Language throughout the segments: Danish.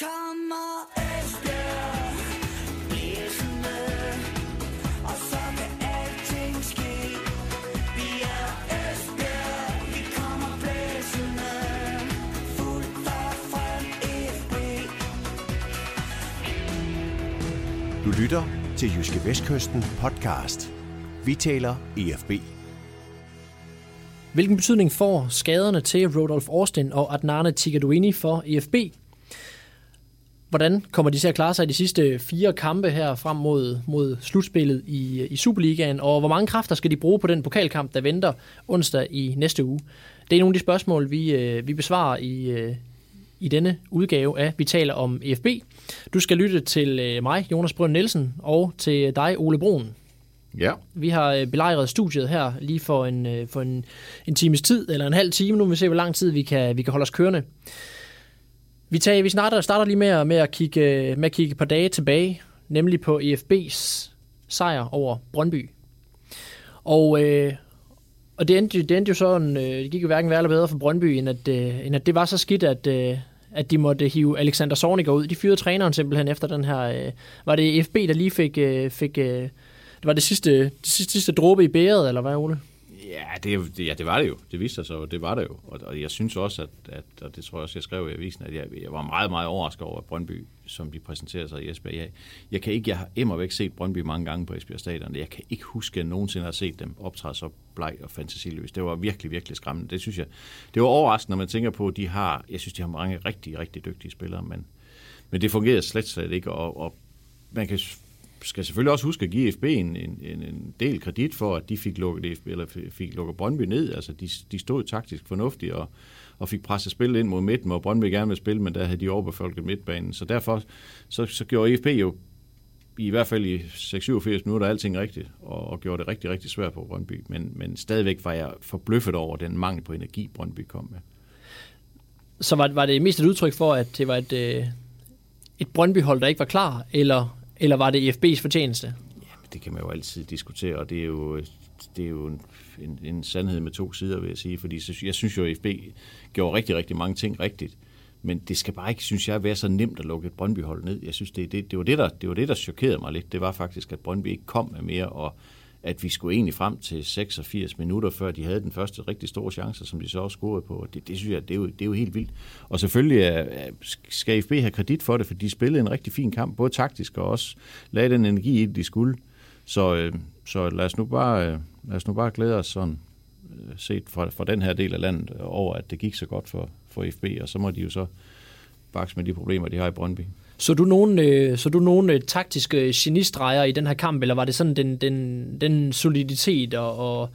kommer Esbjerg blæsende, og så kan alting ske. Vi er Esbjerg, vi kommer blæsende, fuldt og frem FB. Du lytter til Jyske Vestkysten podcast. Vi taler EFB. Hvilken betydning får skaderne til Rodolf Austin og Adnane Tigaduini for EFB? Hvordan kommer de til at klare sig i de sidste fire kampe her frem mod, mod slutspillet i, i Superligaen? Og hvor mange kræfter skal de bruge på den pokalkamp, der venter onsdag i næste uge? Det er nogle af de spørgsmål, vi, øh, vi besvarer i, øh, i denne udgave af Vi taler om EFB. Du skal lytte til øh, mig, Jonas Brønd Nielsen, og til dig, Ole Broen. Ja. Vi har belejret studiet her lige for en, for en, en times tid, eller en halv time. Nu vil vi se, hvor lang tid vi kan, vi kan holde os kørende. Vi, tager, vi starter, starter lige med, at- med, at kigge, med at kigge et par dage tilbage, nemlig på EFB's sejr over Brøndby. Og, øh, og det, endte, det endte jo sådan, øh, det gik jo hverken værre eller bedre for Brøndby, end at, øh, end at det var så skidt, at, øh, at de måtte hive Alexander Sorniger ud. De fyrede træneren simpelthen efter den her... Øh, var det EFB, der lige fik... Øh, fik øh, det var det sidste, det sidste, sidste dråbe i bæret, eller hvad, Ole? Ja det, ja, det var det jo. Det viste sig så, det var det jo. Og, og jeg synes også, at, at, og det tror jeg også, jeg skrev i avisen, at jeg, jeg var meget, meget overrasket over, at Brøndby, som de præsenterede sig i Esbjerg. Jeg, jeg kan ikke, jeg har immer væk set Brøndby mange gange på Esbjerg Stadion. Jeg kan ikke huske, at jeg nogensinde har set dem optræde så bleg og fantasiløst. Det var virkelig, virkelig skræmmende. Det synes jeg, det var overraskende, når man tænker på, at de har, jeg synes, de har mange rigtig, rigtig dygtige spillere, men, men det fungerede slet, slet ikke, og, og man kan skal selvfølgelig også huske at give FB en, en, en, del kredit for, at de fik lukket, FB, eller fik lukket Brøndby ned. Altså, de, de stod taktisk fornuftigt og, og fik presset spillet ind mod midten, hvor Brøndby gerne ville spille, men der havde de overbefolket midtbanen. Så derfor så, så gjorde FB jo i hvert fald i 6-87 minutter alting rigtigt, og, og gjorde det rigtig, rigtig svært på Brøndby. Men, men stadigvæk var jeg forbløffet over den mangel på energi, Brøndby kom med. Så var, var det mest et udtryk for, at det var et, øh, et Brøndby-hold, der ikke var klar, eller, eller var det FB's fortjeneste? Jamen, det kan man jo altid diskutere, og det er jo, det er jo en, en, en sandhed med to sider, vil jeg sige, fordi jeg synes jo, at FB gjorde rigtig, rigtig mange ting rigtigt, men det skal bare ikke, synes jeg, være så nemt at lukke et Brøndby-hold ned. Jeg synes, det, det, det, var det, der, det var det, der chokerede mig lidt. Det var faktisk, at Brøndby ikke kom med mere, og at vi skulle egentlig frem til 86 minutter, før de havde den første rigtig store chance, som de så også scorede på. Det, det synes jeg, det er, jo, det er jo helt vildt. Og selvfølgelig er, skal FB have kredit for det, for de spillede en rigtig fin kamp, både taktisk og også lagde den energi i det, de skulle. Så, øh, så lad, os nu bare, øh, lad os nu bare glæde os sådan, øh, set fra, fra den her del af landet over, at det gik så godt for, for FB, og så må de jo så bakse med de problemer, de har i Brøndby. Så du nogen, øh, så du nogen øh, taktiske genistreger i den her kamp, eller var det sådan den, den, den soliditet og, og,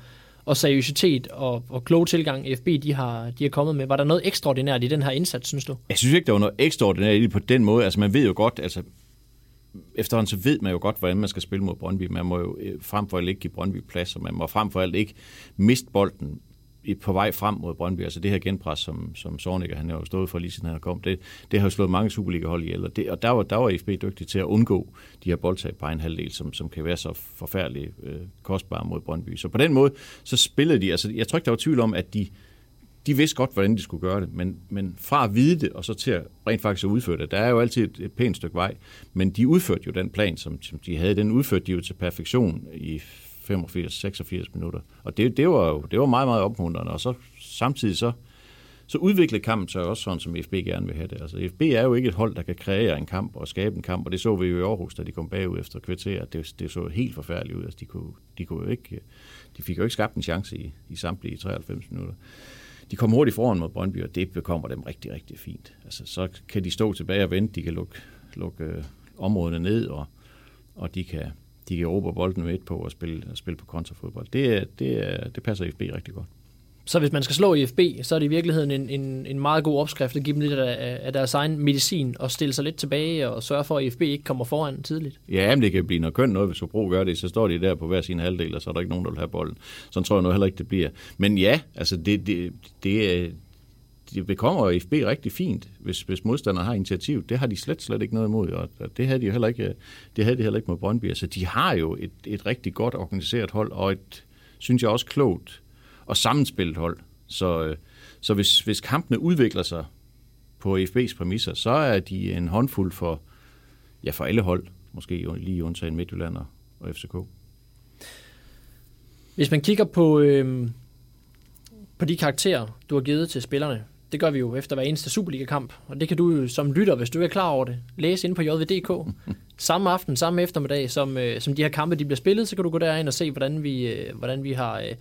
og seriøsitet og, og kloge tilgang, FB de har, de har kommet med? Var der noget ekstraordinært i den her indsats, synes du? Jeg synes ikke, der var noget ekstraordinært i det på den måde. Altså, man ved jo godt, altså, efterhånden så ved man jo godt, hvordan man skal spille mod Brøndby. Man må jo øh, frem for alt ikke give Brøndby plads, og man må frem for alt ikke miste bolden på vej frem mod Brøndby. Altså det her genpres, som, som Sorniger, han har jo stået for lige siden han kom, det, det har jo slået mange Superliga-hold ihjel, og, det, og der, var, der var FB dygtig til at undgå de her boldtag på en halvdel, som, som kan være så forfærdeligt øh, kostbare mod Brøndby. Så på den måde, så spillede de, altså jeg tror ikke, der var tvivl om, at de, de vidste godt, hvordan de skulle gøre det, men, men fra at vide det, og så til at rent faktisk at udføre det, der er jo altid et, et pænt stykke vej, men de udførte jo den plan, som, som de havde, den udførte de jo til perfektion i 85-86 minutter, og det, det var jo det var meget, meget opmuntrende, og så samtidig så, så udvikle kampen så også sådan, som FB gerne vil have det. Altså FB er jo ikke et hold, der kan kreere en kamp og skabe en kamp, og det så vi jo i Aarhus, da de kom bagud efter kvarter, det, det så helt forfærdeligt ud. Altså de, kunne, de, kunne jo ikke, de fik jo ikke skabt en chance i, i samtlige 93 minutter de kom hurtigt foran mod Brøndby, og det bekommer dem rigtig, rigtig fint. Altså, så kan de stå tilbage og vente, de kan lukke, lukke øh, områdene ned, og, og de kan, de kan erobre bolden midt på og spille, og spille på kontrafodbold. Det, det, det passer FB rigtig godt. Så hvis man skal slå IFB, så er det i virkeligheden en, en, en meget god opskrift at give dem lidt af, af deres egen medicin og stille sig lidt tilbage og sørge for, at IFB ikke kommer foran tidligt. Ja, men det kan blive noget kønt noget, hvis Hobro gør det, så står de der på hver sin halvdel, og så er der ikke nogen, der vil have bolden. Sådan tror jeg nu heller ikke, det bliver. Men ja, altså det, det, det, er- det bekommer FB rigtig fint, hvis, hvis modstanderne har initiativ. Det har de slet, slet ikke noget imod, og det havde de jo heller ikke, det havde de heller ikke med Brøndby. Altså, de har jo et, et rigtig godt organiseret hold, og et, synes jeg også, klogt og sammenspillet hold. Så, øh, så hvis, hvis kampene udvikler sig på FB's præmisser, så er de en håndfuld for, ja, for alle hold, måske lige undtagen Midtjylland og, og FCK. Hvis man kigger på, øh, på de karakterer, du har givet til spillerne, det gør vi jo efter hver eneste Superliga-kamp, og det kan du jo som lytter, hvis du er klar over det, læse ind på JVDK. samme aften, samme eftermiddag, som, øh, som de her kampe de bliver spillet, så kan du gå derind og se, hvordan vi, øh, hvordan vi har... Øh,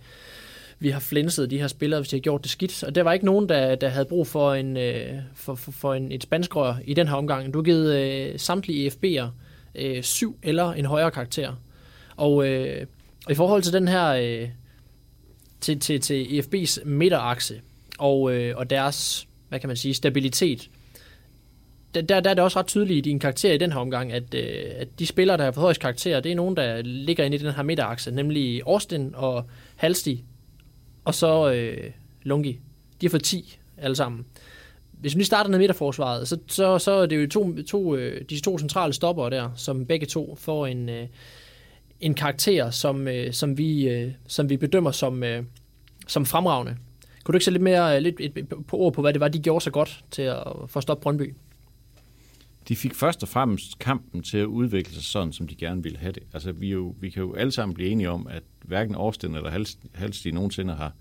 vi har flænset de her spillere, hvis de har gjort det skidt. Og der var ikke nogen, der, der havde brug for, en, øh, for, for, for en, et spanskrør i den her omgang. Du har givet øh, samtlige FB'er øh, syv eller en højere karakter. Og, øh, i forhold til den her, øh, til, til, til EFB's midterakse og, øh, og deres, hvad kan man sige, stabilitet, der, der, der er det også ret tydeligt i din karakter i den her omgang, at, øh, at de spillere, der har fået højst karakter, det er nogen, der ligger inde i den her midterakse, nemlig Austin og Halsti, og så øh, Lungi. De har fået 10 alle sammen. Hvis vi lige starter med midterforsvaret, så, så, så er det jo to, to, øh, de to centrale stopper der, som begge to får en, øh, en karakter, som, øh, som, vi, øh, som vi bedømmer som, øh, som fremragende. Kunne du ikke sætte lidt mere øh, lidt, et, et, på ord på, hvad det var, de gjorde så godt til at få stoppe Brøndby? De fik først og fremmest kampen til at udvikle sig sådan, som de gerne ville have det. Altså, vi, jo, vi kan jo alle sammen blive enige om, at hverken Årsten eller Halsti nogensinde har,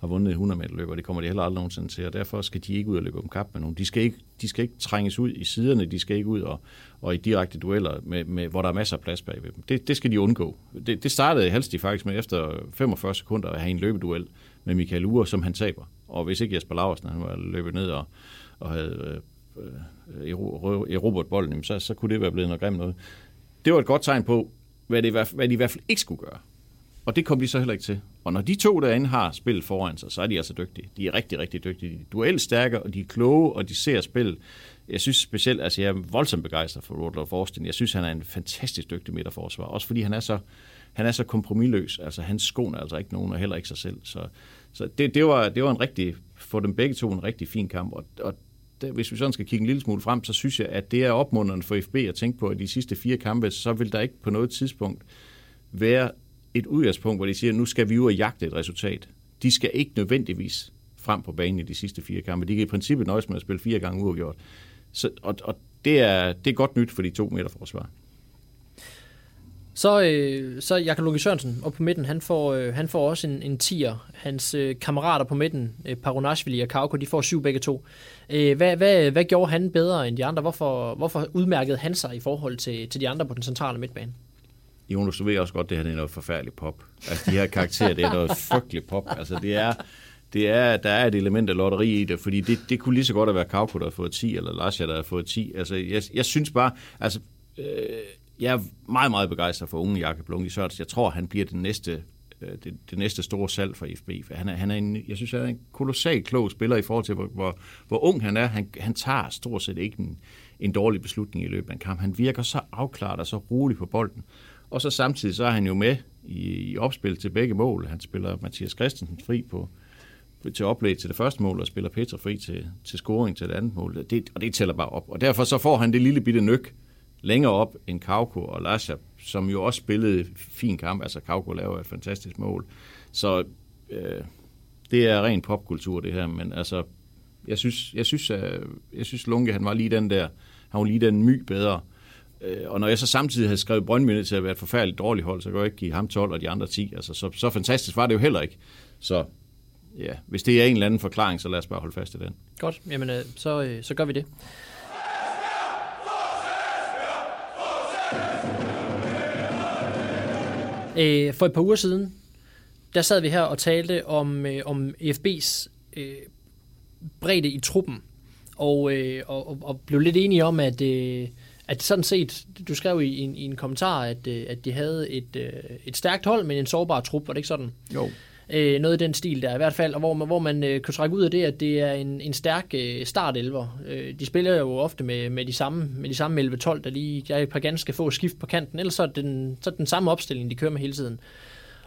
har vundet 100 meter løb, og det kommer de heller aldrig nogensinde til, og derfor skal de ikke ud og løbe om kap med nogen. De skal ikke, de skal ikke trænges ud i siderne, de skal ikke ud og, og i direkte dueller, med, med, hvor der er masser af plads bagved dem. Det, det skal de undgå. Det, det startede Halstig faktisk med efter 45 sekunder at have en løbeduel med Michael Ure, som han taber. Og hvis ikke Jesper Laversen, han var løbet ned og, og havde øh, øh erobret bolden, så, så kunne det være blevet noget grimt noget. Det var et godt tegn på, hvad, det, hvad de i hvert fald ikke skulle gøre. Og det kom de så heller ikke til. Og når de to derinde har spillet foran sig, så er de altså dygtige. De er rigtig, rigtig dygtige. De er duelstærke, og de er kloge, og de ser spil. Jeg synes specielt, altså jeg er voldsomt begejstret for Rudolf Austin. Jeg synes, han er en fantastisk dygtig midterforsvar. Også fordi han er så, han er så kompromilløs. Altså han skoner altså ikke nogen, og heller ikke sig selv. Så, så det, det, var, det var en rigtig, for dem begge to en rigtig fin kamp. Og, og der, hvis vi sådan skal kigge en lille smule frem, så synes jeg, at det er opmuntrende for FB at tænke på, at de sidste fire kampe, så vil der ikke på noget tidspunkt være et udgangspunkt, hvor de siger, at nu skal vi ud og jagte et resultat. De skal ikke nødvendigvis frem på banen i de sidste fire kampe. De kan i princippet nøjes med at spille fire gange uafgjort. Så, og, og det, er, det er godt nyt for de to meter forsvar. Så, øh, så Jakob Lukke Sørensen op på midten, han får, øh, han får også en, en tier. Hans øh, kammerater på midten, øh, Parunashvili og Kauko, de får syv begge to. Øh, hvad, hvad, hvad gjorde han bedre end de andre? Hvorfor, hvorfor udmærkede han sig i forhold til, til de andre på den centrale midtbane? Jonas, du ved også godt, det her det er noget forfærdeligt pop. Altså, de her karakterer, det er noget frygteligt pop. Altså, det er, det er, der er et element af lotteri i det, fordi det, det kunne lige så godt have været Kauko, der har fået 10, eller Lasja, der har fået 10. Altså, jeg, jeg synes bare, altså, øh, jeg er meget, meget begejstret for unge Jakob Lungi Sørts. Jeg tror, han bliver den næste, øh, det, det næste store salg for FB. For han er, han er en, jeg synes, han er en kolossal klog spiller i forhold til, hvor, hvor, hvor ung han er. Han, han tager stort set ikke en, en dårlig beslutning i løbet af en kamp. Han virker så afklaret og så rolig på bolden. Og så samtidig så er han jo med i, i opspil til begge mål. Han spiller Mathias Christensen fri på, til oplæg til det første mål, og spiller Petra fri til, til scoring til det andet mål. Det, og det tæller bare op. Og derfor så får han det lille bitte nøk, længere op end Kauko og Lasha, som jo også spillede fin kamp. Altså Kauko laver et fantastisk mål. Så øh, det er ren popkultur det her, men altså jeg synes, jeg synes, jeg, jeg synes Lunke, han var lige den der, han var lige den my bedre. Øh, og når jeg så samtidig havde skrevet Brøndby til at være et forfærdeligt dårligt hold, så kan jeg ikke give ham 12 og de andre 10. Altså, så, så fantastisk var det jo heller ikke. Så ja, hvis det er en eller anden forklaring, så lad os bare holde fast i den. Godt, jamen øh, så, så gør vi det. Øh, for et par uger siden, der sad vi her og talte om, øh, om EFB's øh, bredde i truppen, og, øh, og, og blev lidt enige om, at, øh, at sådan set, du skrev i en, i en kommentar, at, øh, at de havde et, øh, et stærkt hold, men en sårbar trup, var det ikke sådan? Jo. Øh, noget i den stil der i hvert fald, og hvor man, hvor man øh, kan trække ud af det, at det er en, en stærk øh, startelver. Øh, de spiller jo ofte med, med de samme, med de samme 11-12, der lige der er et par ganske få skift på kanten, ellers så er, den, så er den samme opstilling, de kører med hele tiden.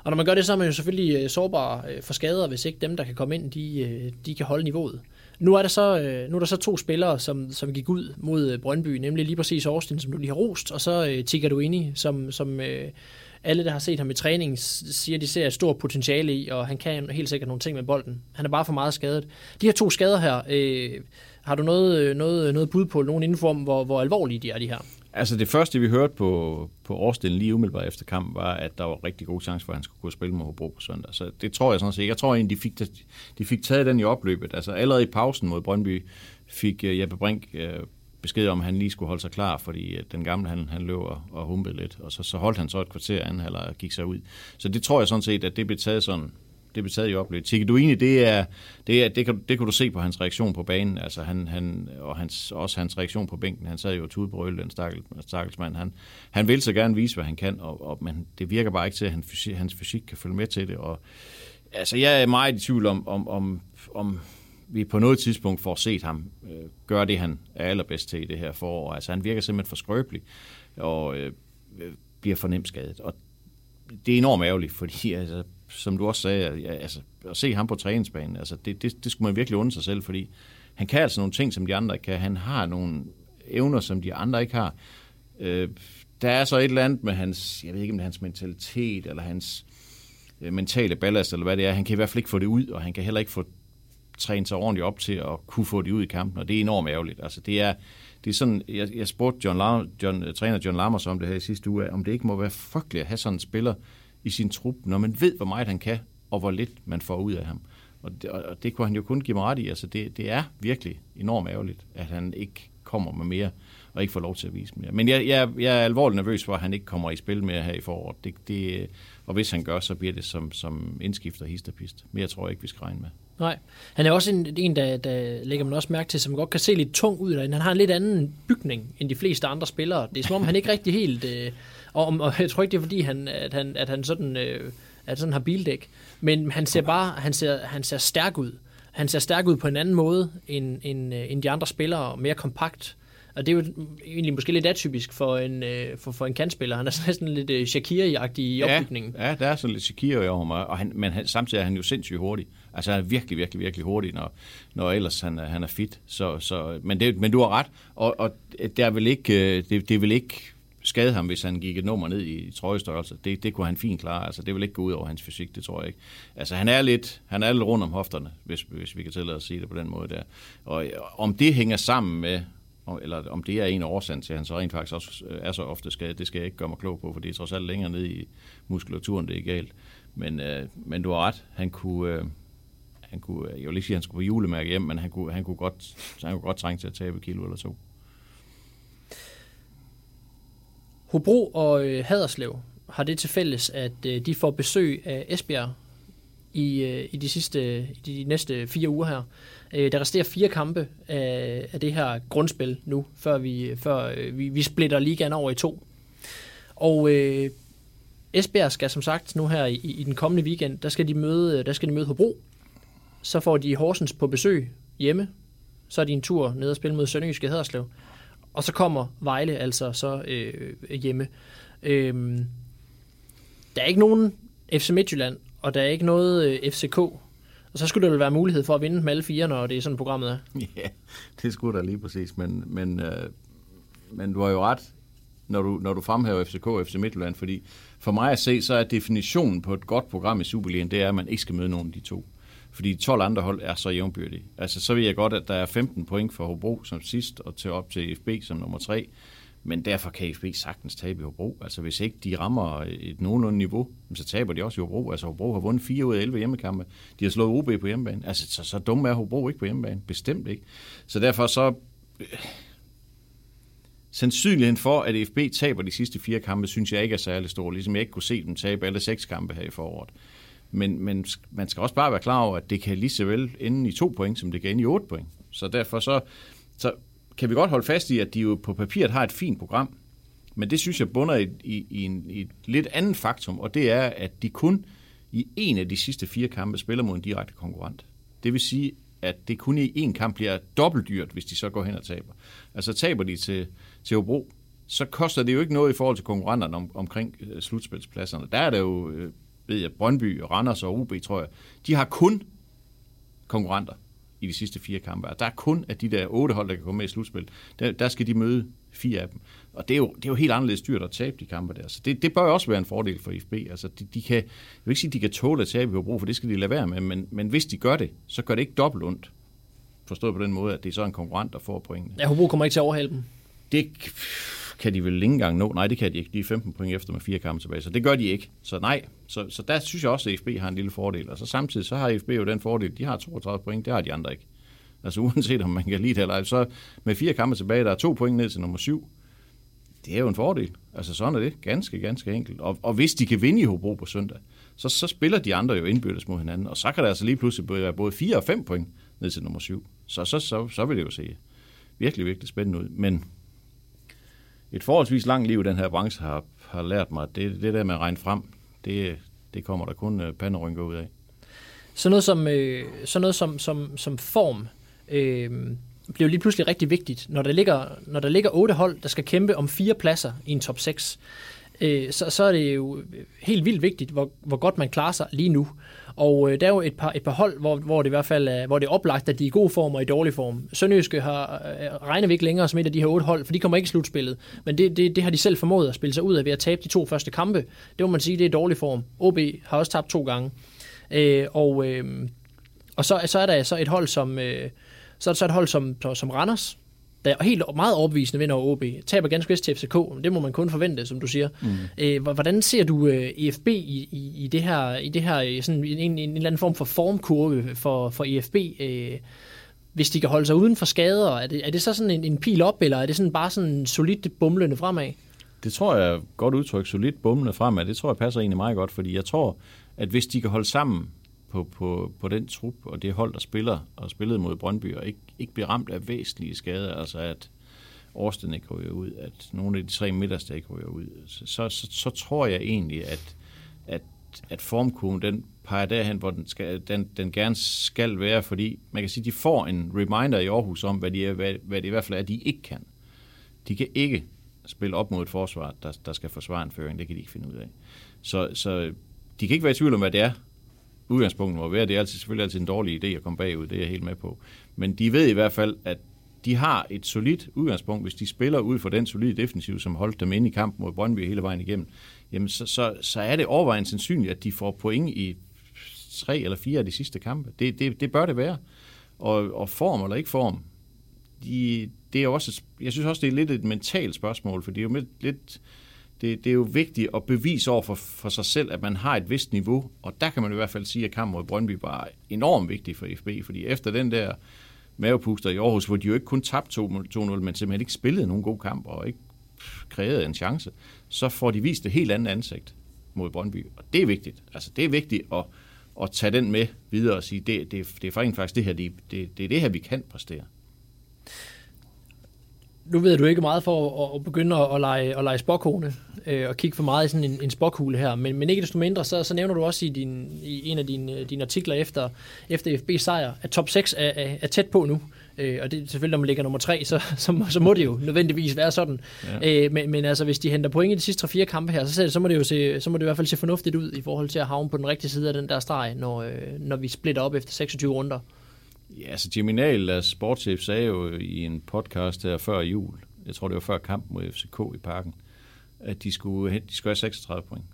Og når man gør det, så er man jo selvfølgelig øh, sårbar øh, for skader, hvis ikke dem, der kan komme ind, de, øh, de kan holde niveauet. Nu er der så, øh, nu er der så to spillere, som, som gik ud mod øh, Brøndby, nemlig lige præcis Austin, som du lige har rost, og så øh, Tigger Duini, som, som øh, alle, der har set ham i træning, siger, at de ser et stort potentiale i, og han kan helt sikkert nogle ting med bolden. Han er bare for meget skadet. De her to skader her, øh, Har du noget, øh, noget, øh, noget bud på, nogen info hvor, hvor alvorlige de er, de her? Altså det første, vi hørte på, på årsdelen lige umiddelbart efter kamp, var, at der var rigtig god chance for, at han skulle kunne spille mod Hobro på søndag. Så det tror jeg sådan set. Jeg tror egentlig, de fik, de fik taget den i opløbet. Altså allerede i pausen mod Brøndby fik øh, Jeppe Brink besked om, at han lige skulle holde sig klar, fordi øh, den gamle han, han løb og, og humpede lidt. Og så, så holdt han så et kvarter anden og gik sig ud. Så det tror jeg sådan set, at det blev taget sådan det blev taget i du Tiki det er, det, er, det, kan, det kan du se på hans reaktion på banen, altså han, han, og hans, også hans reaktion på bænken. Han sad jo tude på øl, den stakkels mand. Han, han vil så gerne vise, hvad han kan, og, og, men det virker bare ikke til, at han, hans fysik kan følge med til det. Og, altså, jeg er meget i tvivl om, om, om, om vi på noget tidspunkt får set ham øh, gøre det, han er allerbedst til i det her forår. Altså, han virker simpelthen for skrøbelig, og øh, øh bliver for nemt skadet. Og det er enormt ærgerligt, fordi altså, som du også sagde, altså, at se ham på træningsbanen, altså, det, det, det skulle man virkelig undre sig selv, fordi han kan altså nogle ting, som de andre kan. Han har nogle evner, som de andre ikke har. Øh, der er så et eller andet med hans, jeg ved ikke om det er hans mentalitet, eller hans øh, mentale ballast, eller hvad det er. Han kan i hvert fald ikke få det ud, og han kan heller ikke få trænet sig ordentligt op til at kunne få det ud i kampen, og det er enormt ærgerligt. Altså, det er, det er sådan, jeg, jeg spurgte John, Lam, John, øh, træner John Lammers om det her i sidste uge, om det ikke må være frygteligt at have sådan en spiller, i sin trup, når man ved, hvor meget han kan, og hvor lidt man får ud af ham. Og det, og det kunne han jo kun give mig ret i. Altså det, det er virkelig enormt ærgerligt, at han ikke kommer med mere, og ikke får lov til at vise mere. Men jeg, jeg, jeg er alvorligt nervøs for, at han ikke kommer i spil mere her i foråret. Det, det, og hvis han gør, så bliver det som, som indskifter histopist. Men jeg tror ikke, vi skal regne med. Nej, han er også en, en der, der lægger man også mærke til, som godt kan se lidt tung ud. Han har en lidt anden bygning end de fleste andre spillere. Det er som om, han ikke rigtig helt... Øh, og, og jeg tror ikke, det er fordi, han, at, han, at han sådan, øh, at sådan har bildæk. Men han ser bare han ser, han ser stærk ud. Han ser stærk ud på en anden måde end, end, øh, end de andre spillere, mere kompakt. Og det er jo egentlig måske lidt atypisk for en, øh, for, for en kantspiller. Han er sådan lidt øh, Shakiri-agtig i opbygningen. Ja, ja, der er sådan lidt Shakiri over ham, og han, men han, samtidig er han jo sindssygt hurtig. Altså han er virkelig, virkelig, virkelig hurtig, når, når ellers han, han er fit. Så, så, men, det, men du har ret, og, og det, er vel ikke, det, det er vel ikke skade ham, hvis han gik et nummer ned i trøjestørrelse. Det, det kunne han fint klare. Altså, det vil ikke gå ud over hans fysik, det tror jeg ikke. Altså, han er lidt, han er lidt rundt om hofterne, hvis, hvis vi kan tillade at sige det på den måde der. Og om det hænger sammen med, eller om det er en årsag til, at han så rent faktisk også øh, er så ofte skadet, det skal jeg ikke gøre mig klog på, for det er trods alt længere ned i muskulaturen, det er galt. Men, øh, men du har ret, han kunne... Øh, han kunne, øh, jeg vil ikke sige, at han skulle på julemærke hjem, men han kunne, han kunne, godt, han kunne godt trænge til at tabe kilo eller to. Hobro og øh, Haderslev har det til fælles, at øh, de får besøg af Esbjerg i, øh, i de sidste i de næste fire uger her. Øh, der resterer fire kampe af, af det her grundspil nu, før vi før øh, vi, vi splitter ligaen over i to. Og øh, Esbjerg skal som sagt nu her i, i den kommende weekend, der skal de møde der skal de møde Hobro. Så får de Horsens på besøg hjemme. Så er de en tur ned og spille mod Sønderjyske Haderslev. Og så kommer Vejle altså så øh, hjemme. Øh, der er ikke nogen FC Midtjylland, og der er ikke noget øh, FCK. Og så skulle der vel være mulighed for at vinde med alle fire, når det er sådan, programmet er. Ja, det skulle der lige præcis. Men, men, øh, men du har jo ret, når du, når du fremhæver FCK og FC Midtjylland, fordi for mig at se, så er definitionen på et godt program i Superligaen, det er, at man ikke skal møde nogen af de to fordi 12 andre hold er så jævnbyrdige. Altså, så ved jeg godt, at der er 15 point for Hobro som sidst, og til op til FB som nummer 3. Men derfor kan FB sagtens tabe i Hobro. Altså, hvis ikke de rammer et nogenlunde niveau, så taber de også i Hobro. Altså, Hobro har vundet 4 ud af 11 hjemmekampe. De har slået OB på hjemmebane. Altså, så, så dumme er Hobro ikke på hjemmebane. Bestemt ikke. Så derfor så... Øh, sandsynligheden for, at FB taber de sidste fire kampe, synes jeg ikke er særlig stor. Ligesom jeg ikke kunne se dem tabe alle seks kampe her i foråret. Men, men man skal også bare være klar over, at det kan lige så vel ende i to point, som det kan ende i otte point. Så derfor så, så kan vi godt holde fast i, at de jo på papiret har et fint program. Men det synes jeg bunder i, i, i, en, i et lidt andet faktum, og det er, at de kun i en af de sidste fire kampe spiller mod en direkte konkurrent. Det vil sige, at det kun i en kamp bliver dobbelt dyrt, hvis de så går hen og taber. Altså taber de til, til Hobro, så koster det jo ikke noget i forhold til konkurrenterne om, omkring øh, slutspilspladserne. Der er det jo øh, ved jeg, Brøndby, Randers og OB, tror jeg, de har kun konkurrenter i de sidste fire kampe. Der er kun af de der otte hold, der kan komme med i slutspil. Der, der skal de møde fire af dem. Og det er jo, det er jo helt anderledes dyrt at tabe de kampe der. Så det, det bør også være en fordel for IFB. Altså, de, de kan, jeg vil ikke sige, at de kan tåle at tabe i Hobro, for det skal de lade være med, men, men hvis de gør det, så gør det ikke dobbelt ondt. forstået på den måde, at det er så en konkurrent, der får pointene. Ja, Hobro kommer ikke til at overhale dem. Det kan de vel ikke engang nå. Nej, det kan de ikke. De er 15 point efter med fire kampe tilbage, så det gør de ikke. Så nej, så, så der synes jeg også, at FB har en lille fordel. Og så samtidig så har FB jo den fordel, de har 32 point, det har de andre ikke. Altså uanset om man kan lide det eller ej, så med fire kampe tilbage, der er to point ned til nummer syv. Det er jo en fordel. Altså sådan er det. Ganske, ganske enkelt. Og, og hvis de kan vinde i Hobro på søndag, så, så spiller de andre jo indbyrdes mod hinanden. Og så kan der altså lige pludselig være både fire og fem point ned til nummer syv. Så, så, så, så vil det jo se virkelig, virkelig spændende ud. Men et forholdsvis langt liv, den her branche har, har lært mig, det, det der med at regne frem, det, det kommer der kun øh, panderynker ud af. Så noget som, øh, sådan noget som, som, som form øh, bliver lige pludselig rigtig vigtigt, når der, ligger, når der ligger otte hold, der skal kæmpe om fire pladser i en top 6. Øh, så, så er det jo øh, helt vildt vigtigt, hvor, hvor godt man klarer sig lige nu. Og øh, der er jo et par, et par hold, hvor, hvor det i hvert fald er, hvor det er oplagt, at de er i god form og i dårlig form. Sønderjyske har, øh, regner vi ikke længere som et af de her otte hold, for de kommer ikke i slutspillet. Men det, det, det har de selv formået at spille sig ud af ved at tabe de to første kampe. Det må man sige, det er dårlig form. OB har også tabt to gange. Øh, og øh, og så, så er der så et hold som, øh, så er der så et hold som, som Randers, der er helt meget overbevisende vinder over OB. Taber ganske vist til FCK, det må man kun forvente, som du siger. Mm. Øh, hvordan ser du øh, EFB i, i, i det her, i det her sådan en, en, en eller anden form for formkurve for, for EFB? Øh, hvis de kan holde sig uden for skader, er det, er det så sådan en, en pil op, eller er det sådan bare sådan solidt bumlende fremad? Det tror jeg godt udtryk, solidt bumlende fremad. Det tror jeg passer egentlig meget godt, fordi jeg tror, at hvis de kan holde sammen på, på, på den trup og det hold, der spiller og spillede mod Brøndby, og ikke, ikke bliver ramt af væsentlige skader, altså at Årsten ikke ryger ud, at nogle af de tre midterste ikke ryger ud, så, så, så, så tror jeg egentlig, at, at, at formkurven, den peger derhen, hvor den, skal, den, den gerne skal være, fordi man kan sige, de får en reminder i Aarhus om, hvad, de er, hvad, hvad det i hvert fald er, de ikke kan. De kan ikke spille op mod et forsvar, der, der skal forsvare en føring. Det kan de ikke finde ud af. Så, så de kan ikke være i tvivl om, hvad det er, udgangspunktet må være. Det er altid, selvfølgelig altid en dårlig idé at komme bagud, det er jeg helt med på. Men de ved i hvert fald, at de har et solidt udgangspunkt, hvis de spiller ud for den solide defensiv, som holdt dem inde i kampen mod Brøndby hele vejen igennem, jamen så, så, så er det overvejende sandsynligt, at de får point i tre eller fire af de sidste kampe. Det, det, det bør det være. Og, og form eller ikke form, de, det er også, jeg synes også, det er lidt et mentalt spørgsmål, for det er jo lidt, lidt det, det er jo vigtigt at bevise over for, for sig selv, at man har et vist niveau, og der kan man i hvert fald sige, at kampen mod Brøndby var enormt vigtig for FB, fordi efter den der mavepuster i Aarhus, hvor de jo ikke kun tabte 2-0, men simpelthen ikke spillede nogen god kamp og ikke krævede en chance, så får de vist et helt andet ansigt mod Brøndby, og det er vigtigt. Altså det er vigtigt at, at tage den med videre og sige, det, det, det er faktisk det her, det, det, det er det her, vi kan præstere nu ved du ikke meget for at, at begynde at, at, lege, at lege spokkone øh, og kigge for meget i sådan en, en spokhule her, men, men ikke desto mindre, så, så nævner du også i, din, i en af dine, dine artikler efter, efter FB sejr, at top 6 er, er, er tæt på nu. Øh, og det er selvfølgelig, når man ligger nummer 3, så, så, så må det jo nødvendigvis være sådan. Ja. Øh, men, men altså, hvis de henter point i de sidste 3-4 kampe her, så, så, må det jo se, så må det i hvert fald se fornuftigt ud i forhold til at havne på den rigtige side af den der streg, når, øh, når vi splitter op efter 26 runder. Ja, altså Jimmy Nahl, sportschef, sagde jo i en podcast her før jul, jeg tror det var før kampen mod FCK i parken, at de skulle, de skulle have 36 point.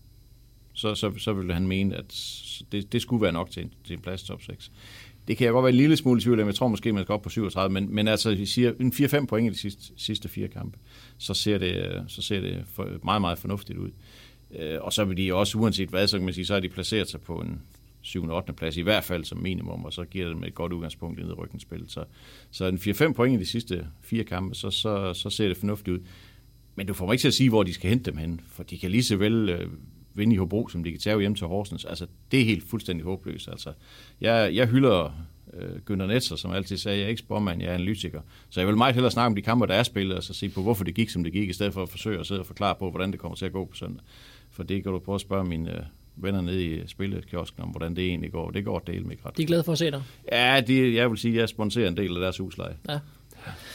Så, så, så ville han mene, at det, det skulle være nok til en, til en plads top 6. Det kan jeg godt være en lille smule i tvivl om. Jeg tror måske, man skal op på 37, men, men altså, vi siger en 4-5 point i de sidste, sidste fire kampe, så ser det, så ser det for, meget, meget fornuftigt ud. Øh, og så vil de også, uanset hvad, så kan man sige, så har de placeret sig på en 7. og 8. plads, i hvert fald som minimum, og så giver det dem et godt udgangspunkt i nedrykningsspillet. Så, så en 4-5 point i de sidste fire kampe, så, så, så ser det fornuftigt ud. Men du får mig ikke til at sige, hvor de skal hente dem hen, for de kan lige så vel øh, vinde i Hobro, som de kan tage hjem til Horsens. Altså, det er helt fuldstændig håbløst. Altså, jeg, jeg hylder øh, Günther Netzer, som altid sagde, jeg er ikke spormand, jeg er analytiker. Så jeg vil meget hellere snakke om de kampe, der er spillet, og så se på, hvorfor det gik, som det gik, i stedet for at forsøge at sidde og forklare på, hvordan det kommer til at gå på søndag. For det kan du prøve at spørge min, øh, venner nede i spillekiosken om, hvordan det egentlig går. Det går del med ret. De er glade for at se dig? Ja, de, jeg vil sige, at jeg sponsorerer en del af deres husleje. Ja.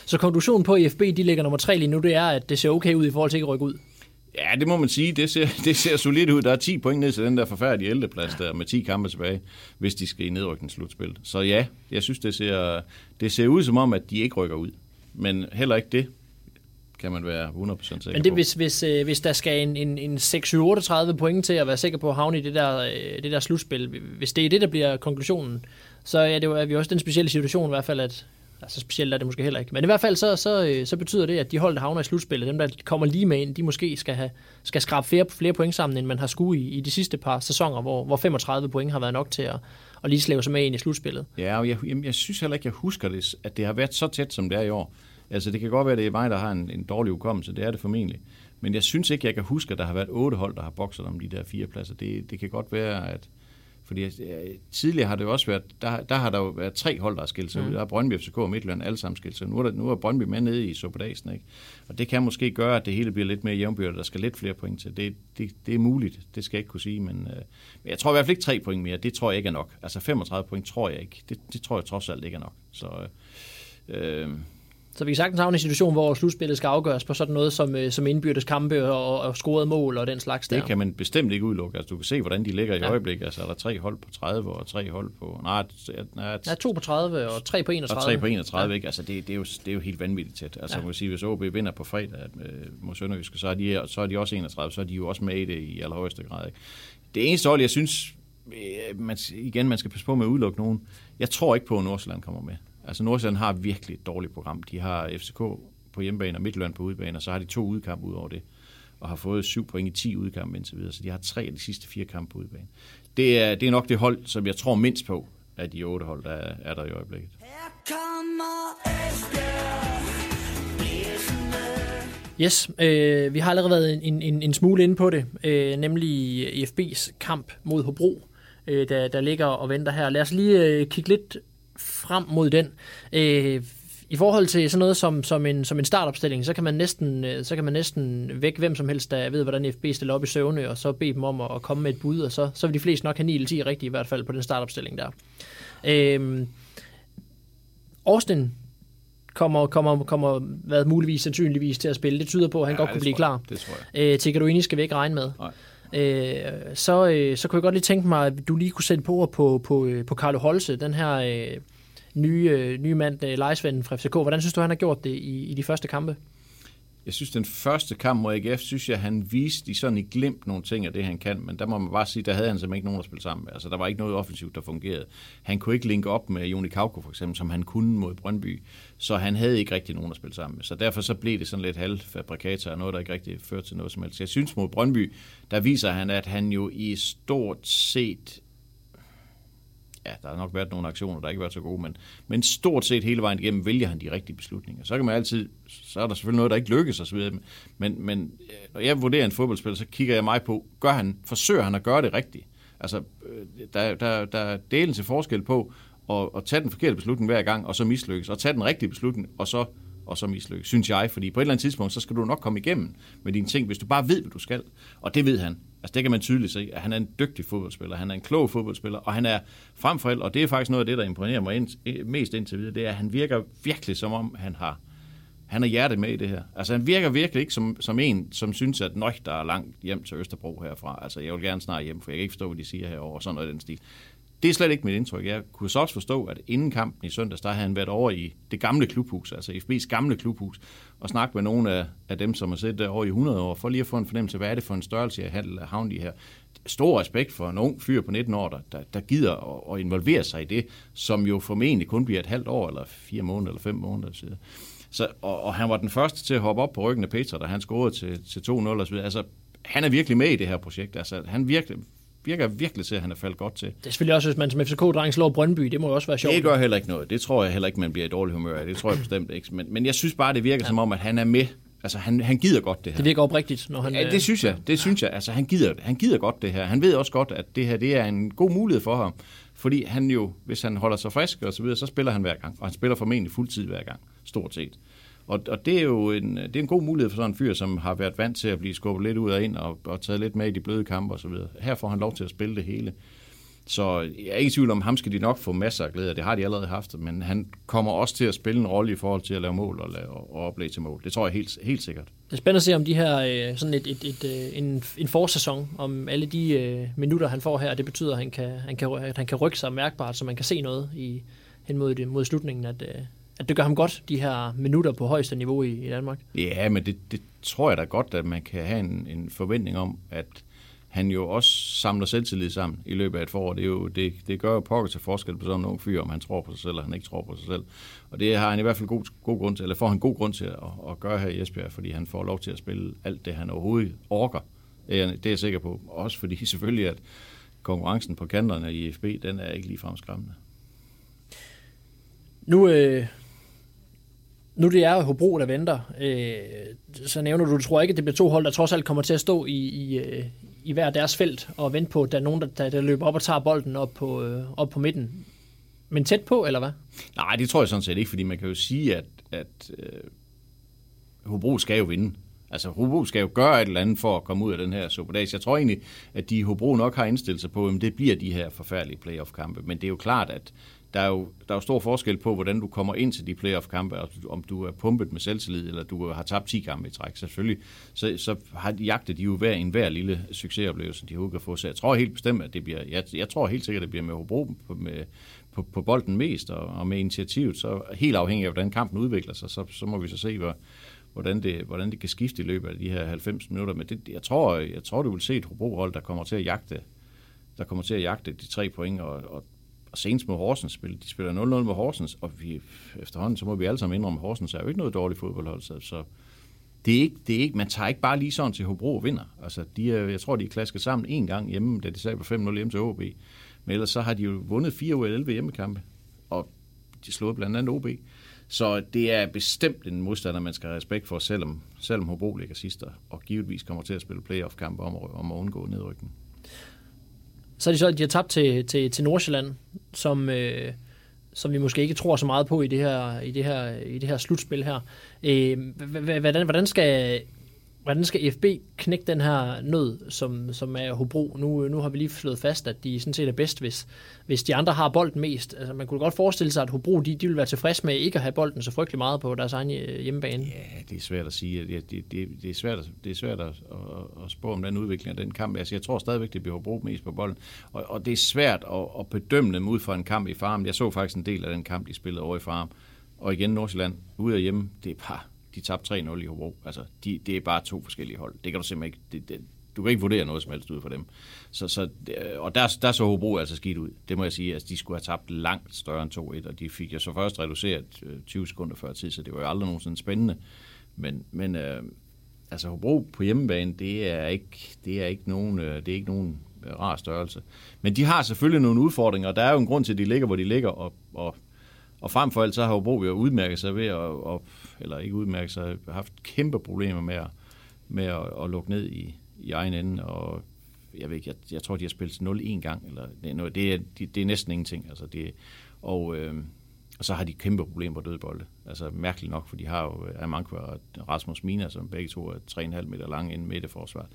Så konklusionen på IFB, de ligger nummer tre lige nu, det er, at det ser okay ud i forhold til ikke at rykke ud? Ja, det må man sige. Det ser, det ser solidt ud. Der er 10 point ned til den der forfærdelige ældreplads der, med 10 kampe tilbage, hvis de skal i nedrykningsslutspil. Så ja, jeg synes, det ser, det ser ud som om, at de ikke rykker ud. Men heller ikke det kan man være 100% sikker Men det, hvis, hvis, øh, hvis der skal en, en, en 6-38 point til at være sikker på at havne i det der, øh, det der slutspil, hvis det er det, der bliver konklusionen, så er, det jo, er vi også den specielle situation i hvert fald, at Altså specielt er det måske heller ikke. Men i hvert fald så, så, øh, så betyder det, at de hold, der havner i slutspillet, dem der kommer lige med ind, de måske skal, have, skal skrabe flere, flere point sammen, end man har skulle i, i de sidste par sæsoner, hvor, hvor 35 point har været nok til at, at lige slæve sig med ind i slutspillet. Ja, og jeg, jamen, jeg synes heller ikke, jeg husker det, at det har været så tæt, som det er i år. Altså, det kan godt være, at det er mig, der har en, en dårlig hukommelse. Det er det formentlig. Men jeg synes ikke, jeg kan huske, at der har været otte hold, der har bokset om de der fire pladser. Det, det kan godt være, at... Fordi øh, tidligere har det jo også været, der, der har der jo været tre hold, der har skilt sig ud. Der er Brøndby, FCK og Midtjylland alle sammen skilt sig ud. Nu er, der, nu er Brøndby med nede i Superdagen, ikke? Og det kan måske gøre, at det hele bliver lidt mere jævnbyrdigt, der skal lidt flere point til. Det, det, det er muligt, det skal jeg ikke kunne sige, men, øh, men jeg tror i hvert fald ikke tre point mere. Det tror jeg ikke er nok. Altså 35 point tror jeg ikke. Det, det tror jeg trods alt ikke er nok. Så øh, øh, Så vi kan sagtens havne i en situation, hvor slutspillet skal afgøres på sådan noget som, øh, som indbyrdes kampe og, og scoret mål og den slags der. Det kan man bestemt ikke udelukke. Altså, du kan se, hvordan de ligger i Ja. øjeblikket. Altså, er der tre hold på 30 og tre hold på... Nej, nej, Ja, to på 30 og tre på 31. og tre på 31, ja. ikke? Altså, det, det, er jo, det er jo helt vanvittigt tæt. Altså, Ja. ja. man kan sige, hvis OB vinder på fredag øh, mod Sønderjyske, så er, de, så er de også 31, så er de jo også med i det i allerhøjeste grad, ikke? Det eneste hold, jeg synes, øh, man, igen, man skal passe på med at udelukke nogen. Jeg tror ikke på, at Nordsjælland kommer med. Altså, Nordsjælland har virkelig et dårligt program. De har FCK på hjemmebane og Midtjylland på udebane, og så har de to udkampe ud over det og har fået syv point i 10 udkampe indtil videre, så de har tre af de sidste fire kampe på udebane. Det er, det er nok det hold, som jeg tror mindst på, af de otte hold, der er, er der i øjeblikket. Her kommer Esbjerg blæsende Yes, øh, vi har allerede været en, en, en smule inde på det, øh, nemlig IFB's kamp mod Hobro, øh, der, der ligger og venter her. Lad os lige øh, kigge lidt frem mod den. Øh, I forhold til sådan noget som, som, en, som en startopstilling, så kan, man næsten, øh, så kan man næsten væk hvem som helst, der ved, hvordan IFB stiller op i søvne, og så bede dem om at, at komme med et bud, og så, så vil de fleste nok have 9 eller 10 rigtigt i hvert fald på den startopstilling der. Øh, Austin kommer, kommer, kommer hvad muligvis sandsynligvis til at spille. Det tyder på, at han ja, godt kunne blive klar. Det tror jeg. Øh, Tikaduini skal vi ikke regne med. Nej. Øh, så, øh, så kunne jeg godt lige tænke mig, at du lige kunne sætte på på, på, øh, på Carlo Holse, den her øh, nye, øh, nye mand, øh, lejesvenden fra FCK. Hvordan synes du, han har gjort det i, i de første kampe? Jeg synes, den første kamp mod AGF, synes jeg, han viste i sådan i glimt nogle ting af det, han kan, men der må man bare sige, der havde han simpelthen ikke nogen at spille sammen med. Altså, der var ikke noget offensivt, der fungerede. Han kunne ikke linke op med Joni Kauko, for eksempel, som han kunne mod Brøndby, så han havde ikke rigtig nogen at spille sammen med. Så derfor så blev det sådan lidt halvfabrikator og noget, der ikke rigtig førte til noget som helst. Jeg synes mod Brøndby, der viser han, at han jo i stort set ja, der har nok været nogle aktioner, der ikke har været så gode, men, men stort set hele vejen igennem vælger han de rigtige beslutninger. Så kan man altid, så er der selvfølgelig noget, der ikke lykkes osv., men, men øh, når jeg vurderer en fodboldspiller, så kigger jeg mig på, gør han, forsøger han at gøre det rigtigt? Altså, øh, der, der, der er delen til forskel på at, at tage den forkerte beslutning hver gang, og så mislykkes, og tage den rigtige beslutning, og så og så mislykkes, synes jeg, fordi på et eller andet tidspunkt, så skal du nok komme igennem med dine ting, hvis du bare ved, hvad du skal. Og det ved han. Altså det kan man tydeligt se, at han er en dygtig fodboldspiller, han er en klog fodboldspiller, og han er frem for alt, og det er faktisk noget af det, der imponerer mig ind, mest indtil videre, det er, at han virker virkelig som om, han har han er hjertet med i det her. Altså han virker virkelig ikke som, som en, som synes, at nøj, der er langt hjem til Østerbro herfra. Altså jeg vil gerne snart hjem, for jeg kan ikke forstå, hvad de siger herovre, og sådan noget i den stil. Det er slet ikke mit indtryk. Jeg kunne så også forstå, at inden kampen i søndags, der havde han været over i det gamle klubhus, altså FB's gamle klubhus, og snakket med nogle af, af dem, som har siddet der over i 100 år, for lige at få en fornemmelse af, hvad er det for en størrelse jeg handel af havn her. Stor respekt for en ung fyr på 19 år, der, der, der gider at, at involvere sig i det, som jo formentlig kun bliver et halvt år, eller fire måneder, eller fem måneder. Så, så, og, og han var den første til at hoppe op på ryggen af Peter, da han scorede til, til 2-0 og så videre. Altså, han er virkelig med i det her projekt. Altså, han virkelig, virker virkelig til, at han er faldet godt til. Det er selvfølgelig også, hvis man som FCK-dreng slår Brøndby, det må jo også være sjovt. Det gør heller ikke noget. Det tror jeg heller ikke, man bliver i dårlig humør af. Det tror jeg bestemt ikke. Men, men jeg synes bare, det virker ja. som om, at han er med. Altså, han, han gider godt det her. Det virker oprigtigt, når han... Ja, det synes jeg. Det synes jeg. Altså, han gider, han gider godt det her. Han ved også godt, at det her det er en god mulighed for ham. Fordi han jo, hvis han holder sig frisk og så videre, så spiller han hver gang. Og han spiller formentlig fuldtid hver gang. Stort set. Og, og det er jo en, det er en god mulighed for sådan en fyr, som har været vant til at blive skubbet lidt ud og ind og, og taget lidt med i de bløde kampe og så videre. Her får han lov til at spille det hele. Så jeg er ikke i tvivl om, ham skal de nok få masser af glæde. Det har de allerede haft, men han kommer også til at spille en rolle i forhold til at lave mål og, lave, og oplæg til mål. Det tror jeg helt, helt sikkert. Det er spændende at se om de her, øh, sådan et, et, et, øh, en, en forsæson, om alle de øh, minutter, han får her, det betyder, at han kan, han kan, at han kan rykke sig mærkbart, så man kan se noget i, hen mod, det, mod slutningen, at, at det gør ham godt, de her minutter på højeste niveau i, i Danmark. Ja, men det, det tror jeg da godt, at man kan have en, en forventning om, at han jo også samler selvtillid sammen i løbet af et forår. Det, er jo, det, det gør jo pokker til forskel på sådan nogle fyr, om han tror på sig selv, eller han ikke tror på sig selv. Og det har han i hvert fald god, god grund til, eller får han god grund til at, at gøre her i Esbjerg, fordi han får lov til at spille alt det, han overhovedet orker. Det er, det er jeg sikker på. Også fordi selvfølgelig, at konkurrencen på kanterne i FB, den er ikke lige skræmmende. Nu, øh, nu det er Hobro, der venter, øh, så nævner du, du tror ikke, at det bliver to hold, der trods alt kommer til at stå i, i, øh, i hver deres felt og vente på, at der er nogen, der, der løber op og tager bolden op på, øh, op på midten. Men tæt på, eller hvad? Nej, det tror jeg sådan set ikke, fordi man kan jo sige, at, at øh, Hobro skal jo vinde. Altså, Hobro skal jo gøre et eller andet for at komme ud af den her superdags. Jeg tror egentlig, at de Hobro nok har indstillet sig på, at det bliver de her forfærdelige playoff-kampe. Men det er jo klart, at der er, jo, der er jo stor forskel på, hvordan du kommer ind til de playoff-kampe, om du er pumpet med selvtillid, eller du har tabt 10 kampe i træk. Selvfølgelig, så, så har de jagtet de jo hver en hver lille succesoplevelse, de overhovedet kan få. Så jeg tror helt bestemt, at det bliver, jeg, jeg tror helt sikkert, at det bliver med Hobro på, med, på, på bolden mest, og, og med initiativet, så helt afhængig af, hvordan kampen udvikler sig, så, så må vi så se, hvor, hvordan det, hvordan det kan skifte i løbet af de her 90 minutter. Men det, jeg, tror, jeg tror, du vil se et Hobro-hold, der kommer til at jagte der kommer til at jagte de tre point, og, og og senest med Horsens spil. De spiller 0-0 med Horsens, og vi, efterhånden så må vi alle sammen indrømme, at Horsens er jo ikke noget dårligt fodboldhold, så, så det er ikke, det er ikke, man tager ikke bare lige sådan til Hobro og vinder. Altså, de er, jeg tror, de er klasket sammen en gang hjemme, da de sagde på 5-0 hjemme til OB. Men ellers så har de jo vundet 4 ud af 11 hjemmekampe, og de slog blandt andet OB. Så det er bestemt en modstander, man skal have respekt for, selvom, selvom Hobro ligger sidst, og givetvis kommer til at spille playoff-kampe om, om at undgå nedrykning. Så er det så, de har tabt til, til, til Nordsjælland, som, øh, som vi måske ikke tror så meget på i det her, i det her, i det her slutspil her. Øh, hvordan, hvordan skal Hvordan skal FB knække den her nød, som, som er Hobro? Nu, nu har vi lige slået fast, at de sådan set er bedst, hvis, hvis de andre har bolden mest. Altså, man kunne godt forestille sig, at Hobro de, de vil være tilfredse med ikke at have bolden så frygtelig meget på deres egen øh, hjemmebane. Ja, det er svært at sige. Det, det, det, det er svært, det er svært at, at, at spå om den udvikling af den kamp. Altså, jeg tror stadigvæk, det bliver Hobro mest på bolden. Og, og det er svært at, at bedømme dem ud fra en kamp i farm. Jeg så faktisk en del af den kamp, de spillede over i farm. Og igen Nordsjælland, ude af hjemme, det er bare de tabte 3-0 i Hobro. Altså, de, det er bare to forskellige hold. Det kan du simpelthen ikke... Det, det, du kan ikke vurdere noget som helst ud fra dem. Så, så, øh, og der, der så Hobro altså skidt ud. Det må jeg sige. Altså, de skulle have tabt langt større end 2-1, og de fik jo så først reduceret øh, 20 sekunder før tid, så det var jo aldrig nogensinde spændende. Men, men øh, altså Hobro på hjemmebane, det er ikke, det er ikke nogen, øh, det er ikke nogen rar størrelse. Men de har selvfølgelig nogle udfordringer, og der er jo en grund til, at de ligger, hvor de ligger, og, og og frem for alt, så har Hobro jo udmærket sig ved at, at eller ikke udmærket sig, haft kæmpe problemer med at, med at, at lukke ned i, i egen ende, og jeg ved ikke, jeg, jeg tror, de har spillet 0 en gang, eller det, det, er, det, det er næsten ingenting, altså det, og, øh, og så har de kæmpe problemer på dødbolde. Altså mærkeligt nok, for de har jo øh, Amankwa og Rasmus Mina, som begge to er 3,5 meter lange inden midteforsvaret.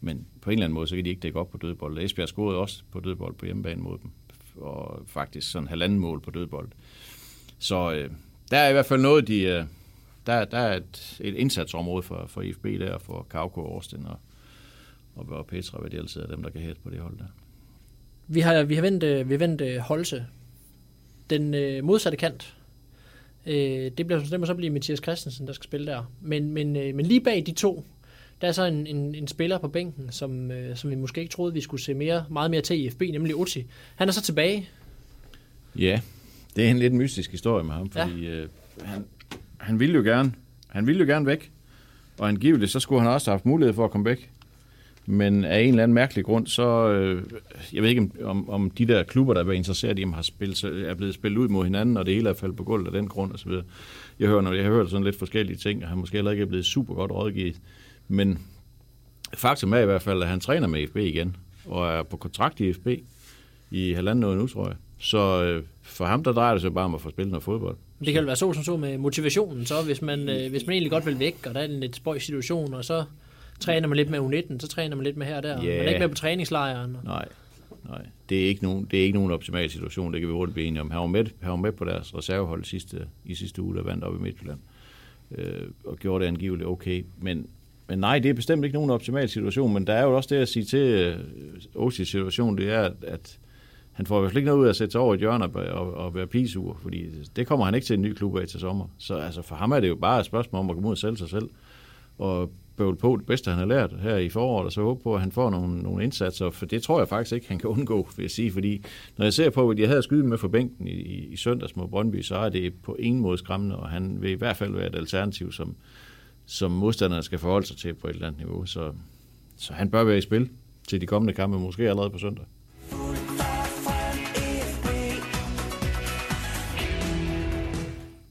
Men på en eller anden måde, så kan de ikke dække op på dødbold. Esbjerg scorede også på dødbold på hjemmebane mod dem, og faktisk sådan halvanden mål på dødbold. Så øh, der er i hvert fald noget, de, øh, der, der er et, et indsatsområde for, for IFB der, for Kauko, Årsten og, og, og Petra, hvad de altid er dem, der kan hætte på det hold der. Vi har, vi har vendt, øh, vi har vendt øh, Holse. Den øh, modsatte kant. Øh, det, bliver, det må så blive Mathias Christensen, der skal spille der. Men, men, øh, men lige bag de to, der er så en, en, en spiller på bænken, som, øh, som vi måske ikke troede, vi skulle se mere, meget mere til i FB, nemlig Oti. Han er så tilbage. Ja, det er en lidt mystisk historie med ham, fordi ja. øh, han, han ville jo gerne, han ville jo gerne væk, og angiveligt så skulle han også have haft mulighed for at komme væk. Men af en eller anden mærkelig grund, så øh, jeg ved ikke, om, om de der klubber, der er interesseret i ham, har spillet, er blevet spillet ud mod hinanden, og det hele er faldet på gulvet af den grund osv. Jeg hører, når jeg har hørt sådan lidt forskellige ting, og han måske heller ikke er blevet super godt rådgivet. Men faktum er i hvert fald, at han træner med FB igen, og er på kontrakt i FB i halvanden år nu, tror jeg. Så øh, for ham, der drejer det sig bare om at få spillet noget fodbold. Det kan jo være så som så med motivationen, så hvis man, øh, hvis man egentlig godt vil væk, og der er en lidt spøj situation, og så træner man lidt med U19, så træner man lidt med her og der. Yeah. Man er ikke med på træningslejren. Nej, nej. Det er ikke nogen, det er ikke nogen optimal situation, det kan vi hurtigt blive enige om. Han var med, han var med på deres reservehold sidste, i sidste uge, der vandt op i Midtjylland, øh, og gjorde det angiveligt okay. Men, men nej, det er bestemt ikke nogen optimal situation, men der er jo også det at sige til øh, Osis situation, det er, at han får i hvert fald ikke noget ud af at sætte sig over i hjørne og, og, og være pisur, fordi det kommer han ikke til en ny klub af til sommer. Så altså, for ham er det jo bare et spørgsmål om at komme ud og sælge sig selv. Og bøvle på det bedste, han har lært her i foråret, og så håbe på, at han får nogle, nogle indsatser, for det tror jeg faktisk ikke, han kan undgå, vil jeg sige, fordi når jeg ser på, hvad de havde skyde med for bænken i, i, i søndags mod Brøndby, så er det på ingen måde skræmmende, og han vil i hvert fald være et alternativ, som, som modstanderne skal forholde sig til på et eller andet niveau, så, så han bør være i spil til de kommende kampe, måske allerede på søndag.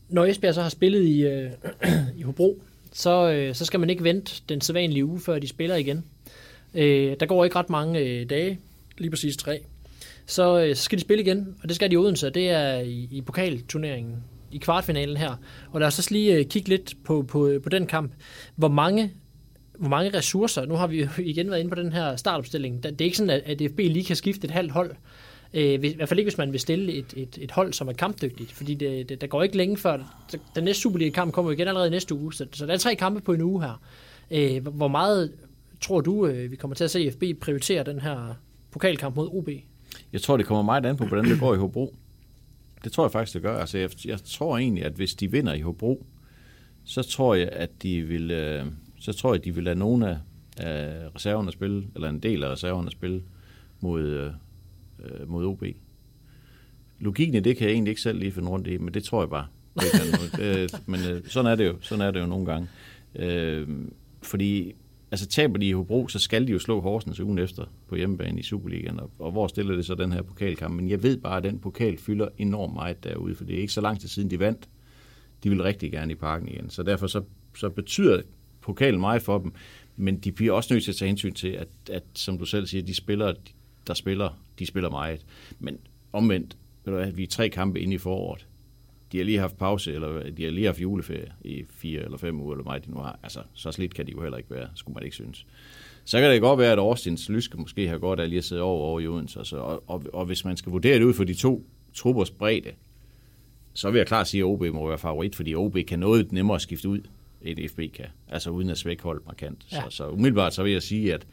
Når Esbjerg så har spillet i, øh, i Hobro, så, øh, så skal man ikke vente den sædvanlige uge, før de spiller igen. Øh, der går ikke ret mange øh, dage, lige præcis tre. Så, øh, så skal de spille igen, og det skal de i Odense, det er i, i pokalturneringen, i kvartfinalen her. Og lad os også lige øh, kigge lidt på, på, på den kamp. Hvor mange hvor mange ressourcer, nu har vi jo igen været inde på den her startopstilling, det er ikke sådan, at DFB lige kan skifte et halvt hold, Øh, I hvert fald ikke, hvis man vil stille et, et, et hold, som er kampdygtigt, fordi det, det, der går ikke længe før, den næste Superliga-kamp kommer igen allerede næste uge, så, så der er tre kampe på en uge her. Øh, hvor meget tror du, øh, vi kommer til at se FB prioritere den her pokalkamp mod OB? Jeg tror, det kommer meget an på, hvordan det går i Hobro. Det tror jeg faktisk, det gør. Altså, jeg, jeg tror egentlig, at hvis de vinder i Hobro, så tror jeg, at de vil, øh, så tror jeg, at de vil lade nogle af, af reserverne spille, eller en del af reserverne spille mod, øh, øh, mod OB. Logikken i det kan jeg egentlig ikke selv lige finde rundt i, men det tror jeg bare. øh, men øh, sådan er det jo. Sådan er det jo nogle gange. Øh, fordi altså taber de i Hobro, så skal de jo slå Horsens ugen efter på hjemmebane i Superligaen. Og, og hvor stiller det så den her pokalkamp? Men jeg ved bare, at den pokal fylder enormt meget derude, for det er ikke så lang tid siden, de vandt. De vil rigtig gerne i parken igen. Så derfor så, så betyder pokalen meget for dem. Men de bliver også nødt til at tage hensyn til, at, at som du selv siger, de spillere, der spiller, de spiller meget. Men omvendt, vi er tre kampe inde i foråret. De har lige haft pause, eller de har lige haft juleferie i fire eller fem uger, eller meget de nu har. Altså, så slidt kan de jo heller ikke være, skulle man ikke synes. Så kan det godt være, at Årstens Lyske måske har godt af lige at sidde over, over i Odense. Altså, og, og, og, hvis man skal vurdere det ud for de to truppers bredde, så vil jeg klart sige, at OB må være favorit, fordi OB kan noget nemmere skifte ud, end FB kan. Altså uden at svække holdet markant. Ja. Så, så umiddelbart så vil jeg sige, at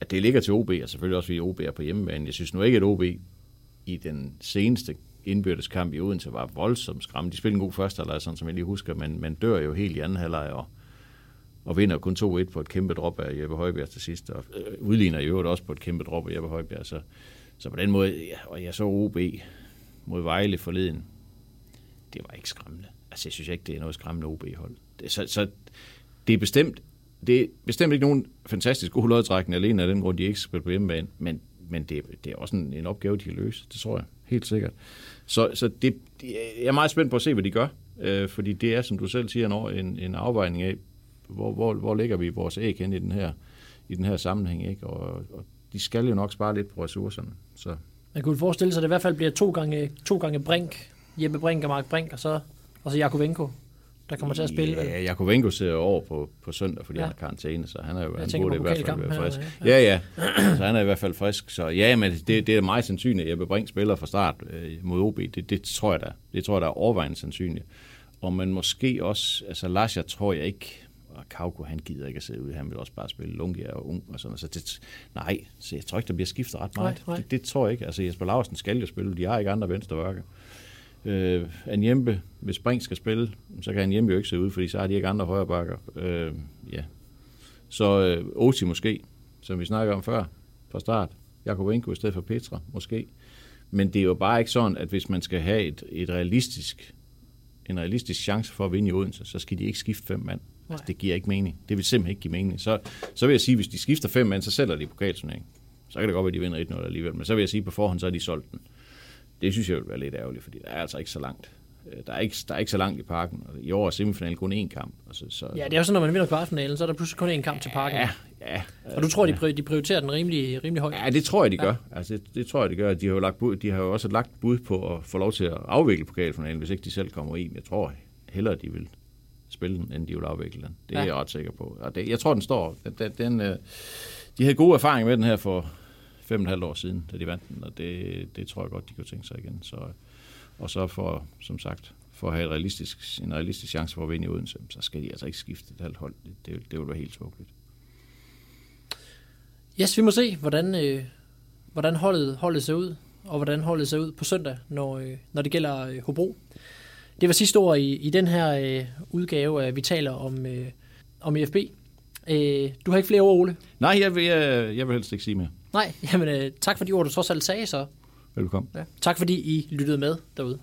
at det ligger til OB, og selvfølgelig også fordi OB er på hjemmebane. Jeg synes nu ikke, at OB i den seneste indbyrdes kamp i Odense var voldsomt skræmmende. De spillede en god første halvleg, sådan som jeg lige husker, men man dør jo helt i anden halvleg, og, og vinder kun 2-1 på et kæmpe drop af Jeppe Højbjerg til sidst, og øh, udligner i øvrigt også på et kæmpe drop af Jeppe Højbjerg. Så, så på den måde, ja, og jeg så OB mod Vejle forleden, det var ikke skræmmende. Altså, jeg synes ikke, det er noget skræmmende OB-hold. Det, så, så det er bestemt det er bestemt ikke nogen fantastisk god lodtrækning alene af den grund, de ikke spiller på hjemmebane, men, men det, det er også en, en opgave, de kan løse, det tror jeg, helt sikkert. Så, så det, jeg er meget spændt på at se, hvad de gør, øh, fordi det er, som du selv siger, en, en afvejning af, hvor, hvor, hvor ligger vi vores æg hen i den her, i den her sammenhæng, ikke? Og, og de skal jo nok spare lidt på ressourcerne. Så. Man kunne forestille sig, at det i hvert fald bliver to gange, to gange Brink, Jeppe Brink og Mark Brink, og så, og så Jakob Enko der kommer til at spille. Ja, vel? Jakovenko ser over på, på søndag, fordi ja. han har karantæne, så han er jo han burde i hvert fald være frisk. Ja, ja. ja. så han er i hvert fald frisk. Så ja, men det, det er meget sandsynligt, at Jeppe Brink spiller fra start øh, mod OB. Det, det, tror jeg da. Det tror jeg, der er overvejende sandsynligt. Og man måske også, altså Lasja tror jeg ikke, og Kauko, han gider ikke at sidde ude. Han vil også bare spille Lungia og ung og sådan Så det, nej, så jeg tror ikke, der bliver skiftet ret meget. Nej, nej. Det, det, tror jeg ikke. Altså Jesper Larsen skal jo spille. De har ikke andre venstrebakker. Øh, Anjempe, hvis Brink skal spille, så kan Anjempe jo ikke se ud, fordi så har de ikke andre højre bakker. Øh, ja. Så øh, Oti måske, som vi snakker om før fra start. Jakob Inko i stedet for Petra, måske. Men det er jo bare ikke sådan, at hvis man skal have et, et realistisk, en realistisk chance for at vinde i Odense, så skal de ikke skifte fem mand. Altså, det giver ikke mening. Det vil simpelthen ikke give mening. Så, så vil jeg sige, at hvis de skifter fem mand, så sælger de pokalturneringen. Så kan det godt være, at de vinder 1-0 alligevel. Men så vil jeg sige, at på forhånd, så er de solgt den. Det synes jeg vil være lidt ærgerligt, fordi der er altså ikke så langt. Øh, der er ikke, der er ikke så langt i parken. Og I år er semifinalen kun én kamp. Altså, så, ja, det er jo sådan, når man vinder kvartfinalen, så er der pludselig kun én kamp ja, til parken. Ja, ja. Og du tror, ja. de, prioriterer den rimelig, rimelig højt? Ja, det tror jeg, de gør. Ja. Altså, det, det, tror jeg, de gør. De har, jo lagt bud, de har jo også lagt bud på at få lov til at afvikle pokalfinalen, hvis ikke de selv kommer i. Men jeg tror hellere, de vil spille den, end de vil afvikle den. Det er ja. jeg ret sikker på. Og det, jeg tror, den står. Den, den, øh, de havde gode erfaringer med den her for fem og et halvt år siden, da de vandt den, og det, det tror jeg godt, de kunne tænke sig igen. Så, og så for, som sagt, for at have et realistisk, en realistisk chance for at vinde i Odense, så skal de altså ikke skifte et halvt hold. Det, det, det vil være helt tåbeligt. Yes, vi må se, hvordan, øh, hvordan holdet, holdet ser ud, og hvordan holdet ser ud på søndag, når, øh, når det gælder øh, Hobro. Det var sidste ord i, i den her øh, udgave, at vi taler om, øh, om EFB. Øh, du har ikke flere ord, Ole? Nej, jeg vil, jeg, jeg vil helst ikke sige mere. Nej, jamen øh, tak for de ord, du trods alt sagde så. Velkommen. Ja. Tak fordi I lyttede med derude.